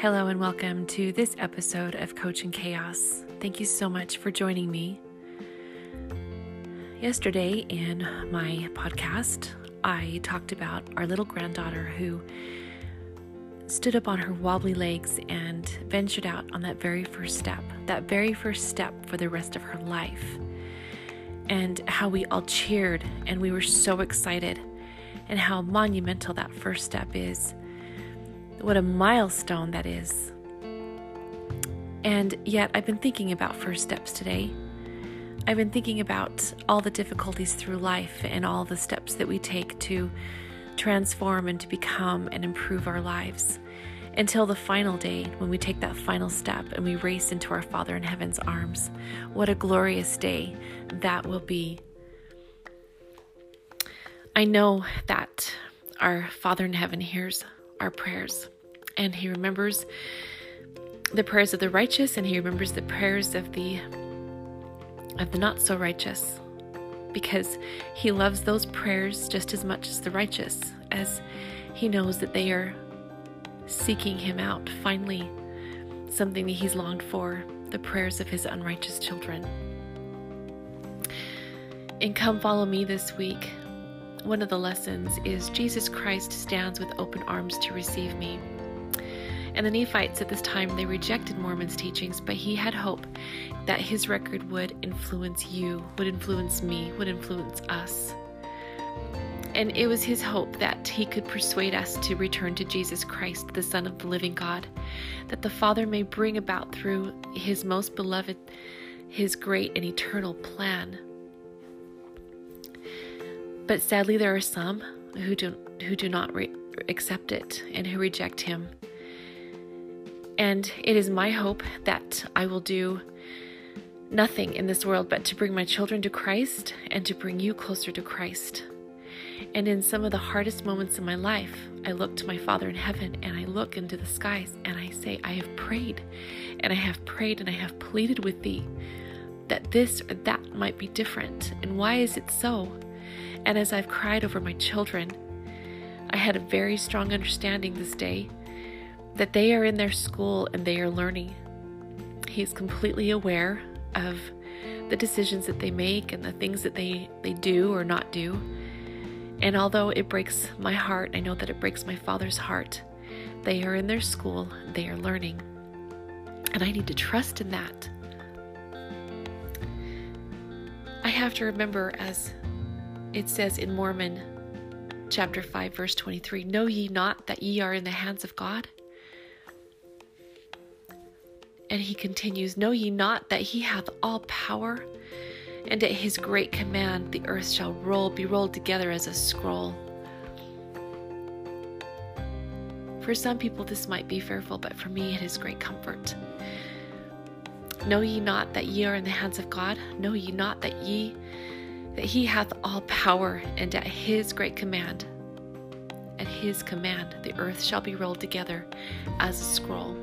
Hello, and welcome to this episode of Coaching Chaos. Thank you so much for joining me. Yesterday, in my podcast, I talked about our little granddaughter who stood up on her wobbly legs and ventured out on that very first step, that very first step for the rest of her life. And how we all cheered and we were so excited, and how monumental that first step is what a milestone that is. And yet, I've been thinking about first steps today. I've been thinking about all the difficulties through life and all the steps that we take to transform and to become and improve our lives until the final day when we take that final step and we race into our Father in Heaven's arms. What a glorious day that will be. I know that our Father in Heaven hears our prayers. And he remembers the prayers of the righteous and he remembers the prayers of the of the not so righteous because he loves those prayers just as much as the righteous as he knows that they are seeking him out finally something that he's longed for the prayers of his unrighteous children and come follow me this week one of the lessons is Jesus Christ stands with open arms to receive me. And the Nephites at this time, they rejected Mormon's teachings, but he had hope that his record would influence you, would influence me, would influence us. And it was his hope that he could persuade us to return to Jesus Christ, the Son of the living God, that the Father may bring about through his most beloved, his great and eternal plan but sadly, there are some who do who do not re- accept it and who reject him. And it is my hope that I will do nothing in this world but to bring my children to Christ and to bring you closer to Christ. And in some of the hardest moments in my life, I look to my Father in heaven and I look into the skies and I say, I have prayed and I have prayed and I have pleaded with thee that this or that might be different. And why is it so? And as I've cried over my children, I had a very strong understanding this day that they are in their school and they are learning. He's completely aware of the decisions that they make and the things that they, they do or not do. And although it breaks my heart, I know that it breaks my father's heart. They are in their school, they are learning. And I need to trust in that. I have to remember as it says in Mormon chapter 5 verse 23, know ye not that ye are in the hands of God? And he continues, Know ye not that he hath all power, and at his great command the earth shall roll, be rolled together as a scroll. For some people this might be fearful, but for me it is great comfort. Know ye not that ye are in the hands of God? Know ye not that ye that he hath all power, and at his great command, at his command, the earth shall be rolled together as a scroll.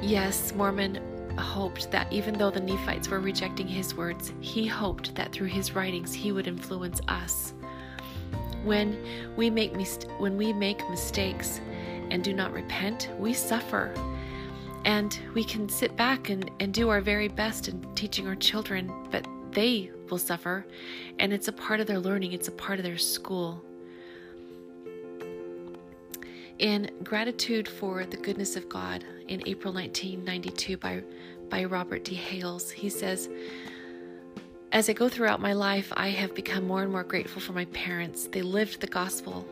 Yes, Mormon hoped that even though the Nephites were rejecting his words, he hoped that through his writings he would influence us. When we make when we make mistakes and do not repent, we suffer. And we can sit back and, and do our very best in teaching our children, but they will suffer, and it's a part of their learning, it's a part of their school. In Gratitude for the Goodness of God in April 1992 by, by Robert D. Hales, he says, As I go throughout my life, I have become more and more grateful for my parents. They lived the gospel,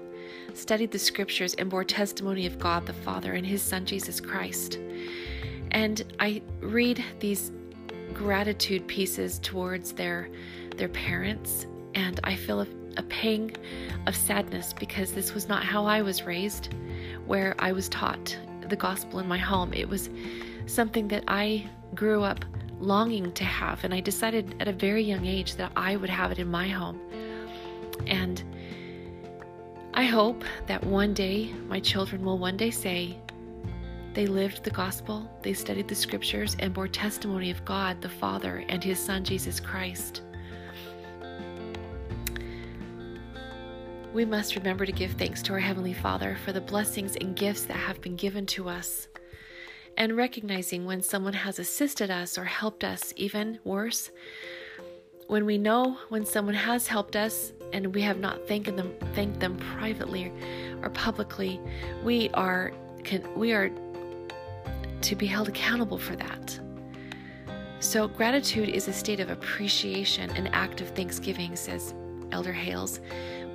studied the scriptures, and bore testimony of God the Father and His Son Jesus Christ. And I read these gratitude pieces towards their their parents. And I feel a, a pang of sadness because this was not how I was raised where I was taught the gospel in my home. It was something that I grew up longing to have and I decided at a very young age that I would have it in my home. And I hope that one day my children will one day say they lived the gospel, they studied the scriptures, and bore testimony of God the Father and His Son Jesus Christ. we must remember to give thanks to our Heavenly Father for the blessings and gifts that have been given to us. And recognizing when someone has assisted us or helped us, even worse, when we know when someone has helped us and we have not thanked them, thanked them privately or publicly, we are we are to be held accountable for that. So, gratitude is a state of appreciation, an act of thanksgiving, says Elder Hales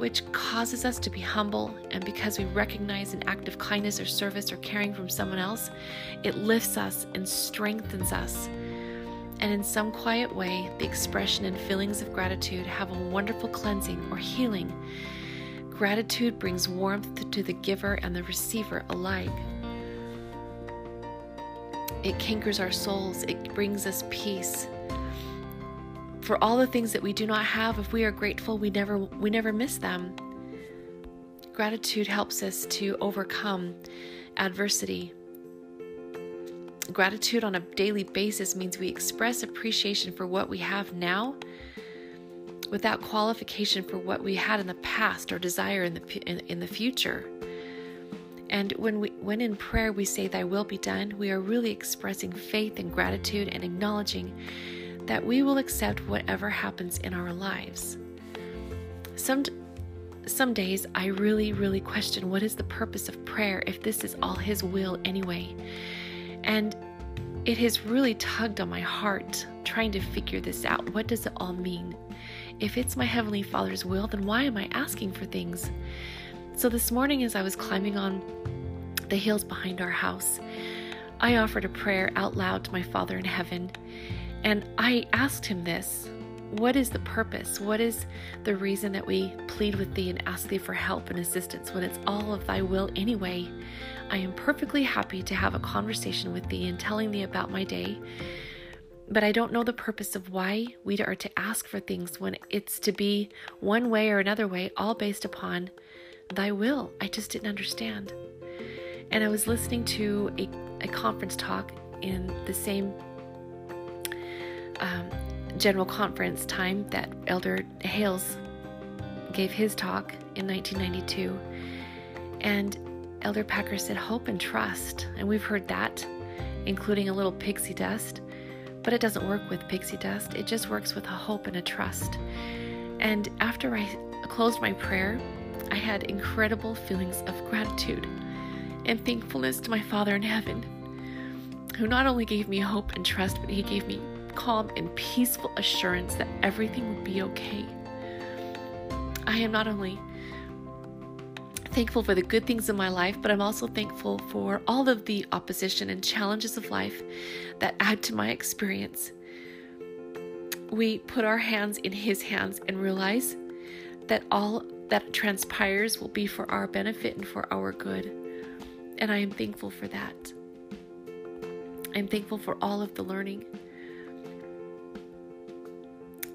which causes us to be humble, and because we recognize an act of kindness or service or caring from someone else, it lifts us and strengthens us. And in some quiet way, the expression and feelings of gratitude have a wonderful cleansing or healing. Gratitude brings warmth to the giver and the receiver alike. It cankers our souls, it brings us peace. For all the things that we do not have if we are grateful we never we never miss them. Gratitude helps us to overcome adversity. Gratitude on a daily basis means we express appreciation for what we have now without qualification for what we had in the past or desire in the in, in the future and when we when in prayer we say thy will be done we are really expressing faith and gratitude and acknowledging that we will accept whatever happens in our lives. Some some days I really really question what is the purpose of prayer if this is all his will anyway. And it has really tugged on my heart trying to figure this out. What does it all mean? If it's my heavenly Father's will, then why am I asking for things? So this morning as I was climbing on the hills behind our house, I offered a prayer out loud to my Father in heaven and I asked him this What is the purpose? What is the reason that we plead with thee and ask thee for help and assistance when it's all of thy will anyway? I am perfectly happy to have a conversation with thee and telling thee about my day. But I don't know the purpose of why we are to ask for things when it's to be one way or another way, all based upon thy will. I just didn't understand. And I was listening to a, a conference talk in the same um, general conference time that Elder Hales gave his talk in 1992. And Elder Packer said, Hope and trust. And we've heard that, including a little pixie dust. But it doesn't work with pixie dust, it just works with a hope and a trust. And after I closed my prayer, I had incredible feelings of gratitude and thankfulness to my Father in heaven, who not only gave me hope and trust, but He gave me calm and peaceful assurance that everything would be okay. I am not only thankful for the good things in my life, but I'm also thankful for all of the opposition and challenges of life that add to my experience. We put our hands in His hands and realize that all that transpires will be for our benefit and for our good. And I am thankful for that. I'm thankful for all of the learning.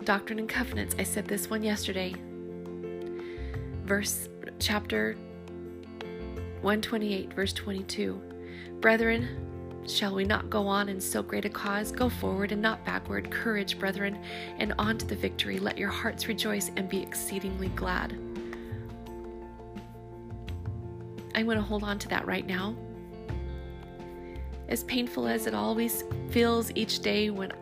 Doctrine and Covenants. I said this one yesterday. Verse chapter 128, verse 22. Brethren, shall we not go on in so great a cause? Go forward and not backward. Courage, brethren, and on to the victory. Let your hearts rejoice and be exceedingly glad. I'm going to hold on to that right now. As painful as it always feels each day when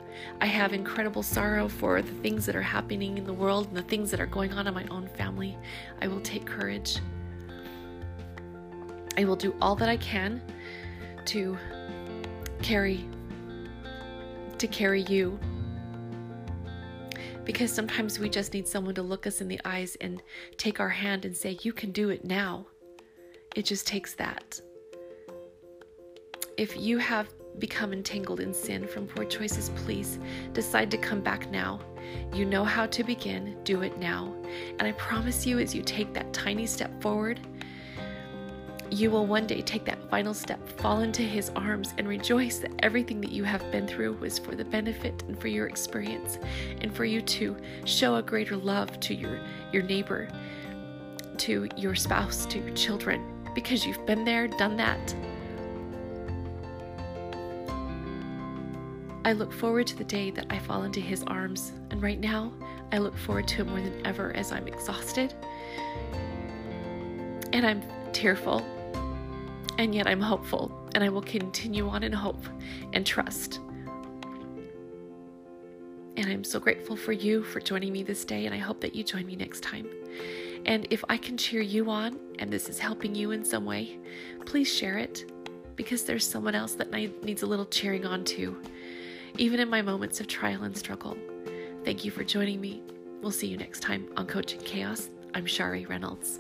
I have incredible sorrow for the things that are happening in the world and the things that are going on in my own family, I will take courage. I will do all that I can to carry to carry you. Because sometimes we just need someone to look us in the eyes and take our hand and say you can do it now it just takes that if you have become entangled in sin from poor choices, please decide to come back now. You know how to begin, do it now. And I promise you, as you take that tiny step forward, you will one day take that final step, fall into His arms, and rejoice that everything that you have been through was for the benefit and for your experience, and for you to show a greater love to your, your neighbor, to your spouse, to your children, because you've been there, done that, I look forward to the day that I fall into His arms, and right now, I look forward to it more than ever as I'm exhausted and I'm tearful, and yet I'm hopeful, and I will continue on in hope and trust. And I'm so grateful for you for joining me this day, and I hope that you join me next time. And if I can cheer you on and this is helping you in some way, please share it because there's someone else that needs a little cheering on too, even in my moments of trial and struggle. Thank you for joining me. We'll see you next time on Coaching Chaos. I'm Shari Reynolds.